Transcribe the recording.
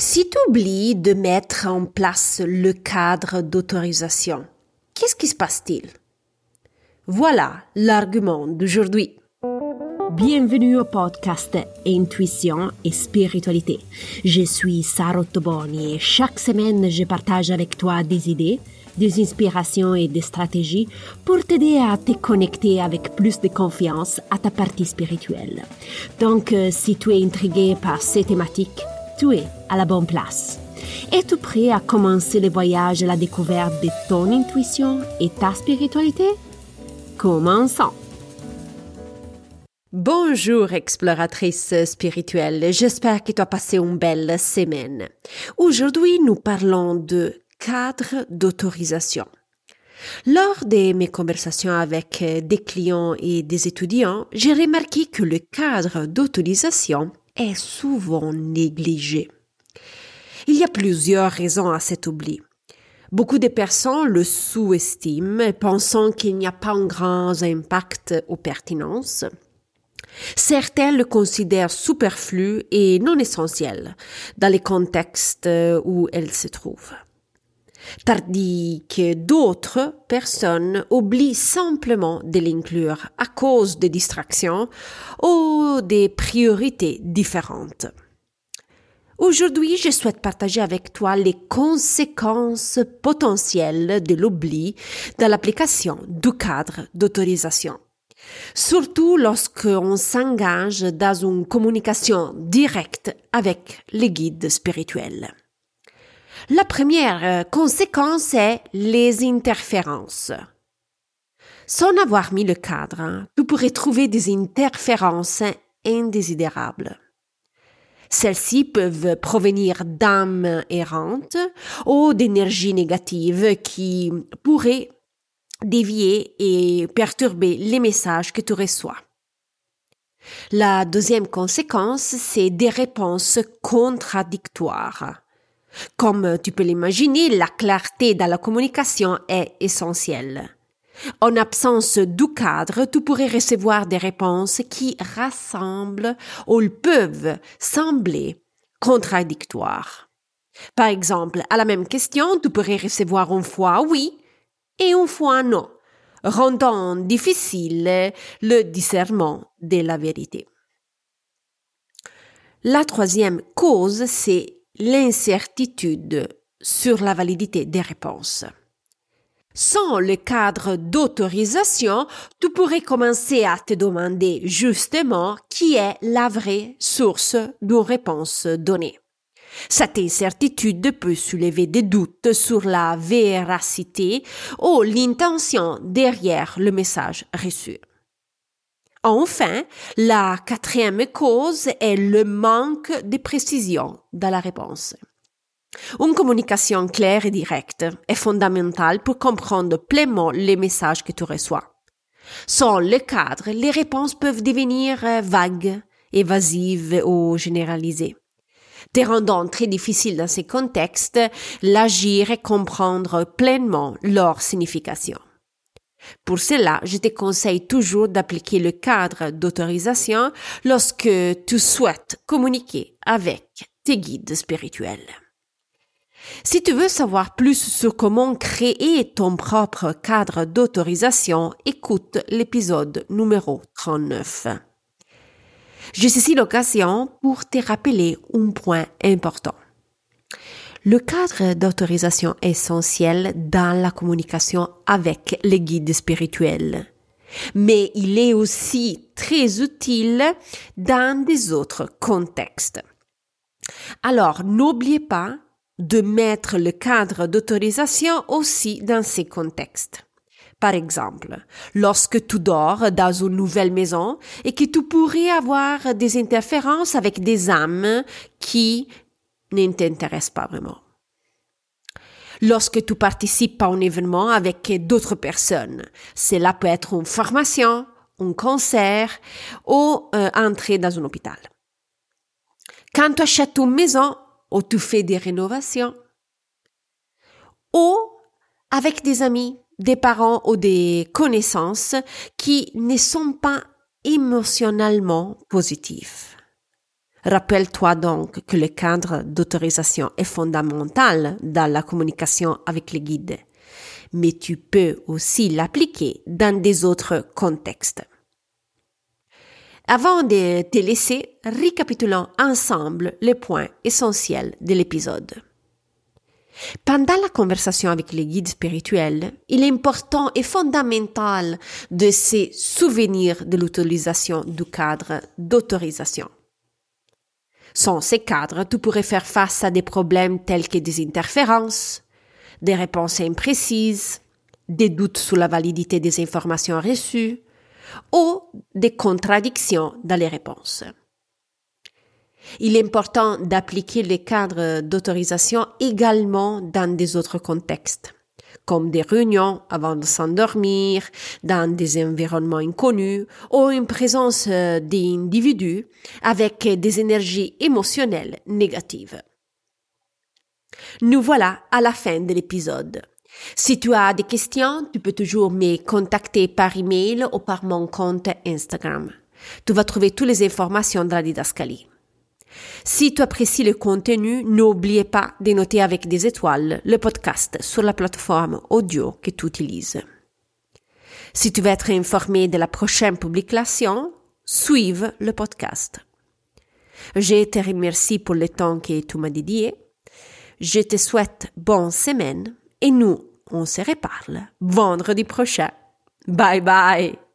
Si tu oublies de mettre en place le cadre d'autorisation, qu'est-ce qui se passe-t-il? Voilà l'argument d'aujourd'hui. Bienvenue au podcast Intuition et Spiritualité. Je suis Sarah Toboni et chaque semaine je partage avec toi des idées, des inspirations et des stratégies pour t'aider à te connecter avec plus de confiance à ta partie spirituelle. Donc, euh, si tu es intrigué par ces thématiques, tu es à la bonne place. Es-tu prêt à commencer le voyage à la découverte de ton intuition et ta spiritualité? Commençons. Bonjour exploratrice spirituelle, j'espère que tu as passé une belle semaine. Aujourd'hui, nous parlons de cadre d'autorisation. Lors de mes conversations avec des clients et des étudiants, j'ai remarqué que le cadre d'autorisation est souvent négligé. Il y a plusieurs raisons à cet oubli. Beaucoup de personnes le sous-estiment, pensant qu'il n'y a pas un grand impact aux pertinences. Certains le considèrent superflu et non essentiel dans les contextes où elles se trouvent. Tandis que d'autres personnes oublient simplement de l'inclure à cause des distractions ou des priorités différentes. Aujourd'hui, je souhaite partager avec toi les conséquences potentielles de l'oubli dans l'application du cadre d'autorisation. Surtout lorsqu'on s'engage dans une communication directe avec les guides spirituels. La première euh, conséquence est les interférences. Sans avoir mis le cadre, hein, tu pourrais trouver des interférences indésirables. Celles-ci peuvent provenir d'âmes errantes ou d'énergies négatives qui pourraient dévier et perturber les messages que tu reçois. La deuxième conséquence, c'est des réponses contradictoires. Comme tu peux l'imaginer, la clarté dans la communication est essentielle. En absence du cadre, tu pourrais recevoir des réponses qui rassemblent ou peuvent sembler contradictoires. Par exemple, à la même question, tu pourrais recevoir une fois oui et une fois non, rendant difficile le discernement de la vérité. La troisième cause, c'est l'incertitude sur la validité des réponses. Sans le cadre d'autorisation, tu pourrais commencer à te demander justement qui est la vraie source d'une réponse donnée. Cette incertitude peut soulever des doutes sur la véracité ou l'intention derrière le message reçu. Enfin, la quatrième cause est le manque de précision dans la réponse. Une communication claire et directe est fondamentale pour comprendre pleinement les messages que tu reçois. Sans le cadre, les réponses peuvent devenir vagues, évasives ou généralisées. Te rendant très difficile dans ces contextes, l'agir et comprendre pleinement leur signification. Pour cela, je te conseille toujours d'appliquer le cadre d'autorisation lorsque tu souhaites communiquer avec tes guides spirituels. Si tu veux savoir plus sur comment créer ton propre cadre d'autorisation, écoute l'épisode numéro 39. Je saisis l'occasion pour te rappeler un point important. Le cadre d'autorisation est essentiel dans la communication avec les guides spirituels. Mais il est aussi très utile dans des autres contextes. Alors, n'oubliez pas de mettre le cadre d'autorisation aussi dans ces contextes. Par exemple, lorsque tu dors dans une nouvelle maison et que tu pourrais avoir des interférences avec des âmes qui ne t'intéresse pas vraiment. Lorsque tu participes à un événement avec d'autres personnes, cela peut être une formation, un concert ou euh, entrer dans un hôpital. Quand tu achètes une maison ou tu fais des rénovations, ou avec des amis, des parents ou des connaissances qui ne sont pas émotionnellement positifs. Rappelle-toi donc que le cadre d'autorisation est fondamental dans la communication avec les guides, mais tu peux aussi l'appliquer dans des autres contextes. Avant de te laisser, récapitulons ensemble les points essentiels de l'épisode. Pendant la conversation avec les guides spirituels, il est important et fondamental de se souvenir de l'utilisation du cadre d'autorisation. Sans ces cadres, tu pourrais faire face à des problèmes tels que des interférences, des réponses imprécises, des doutes sur la validité des informations reçues ou des contradictions dans les réponses. Il est important d'appliquer les cadres d'autorisation également dans des autres contextes, comme des réunions avant de s'endormir, dans des environnements inconnus ou une présence euh, d'individus avec des énergies émotionnelles négatives. Nous voilà à la fin de l'épisode. Si tu as des questions, tu peux toujours me contacter par email ou par mon compte Instagram. Tu vas trouver toutes les informations dans la didascalie. Si tu apprécies le contenu, n'oublie pas de noter avec des étoiles le podcast sur la plateforme audio que tu utilises. Si tu veux être informé de la prochaine publication, suive le podcast. Je te remercie pour le temps que tu m'as dédié. Je te souhaite bonne semaine et nous, on se reparle vendredi prochain. Bye bye!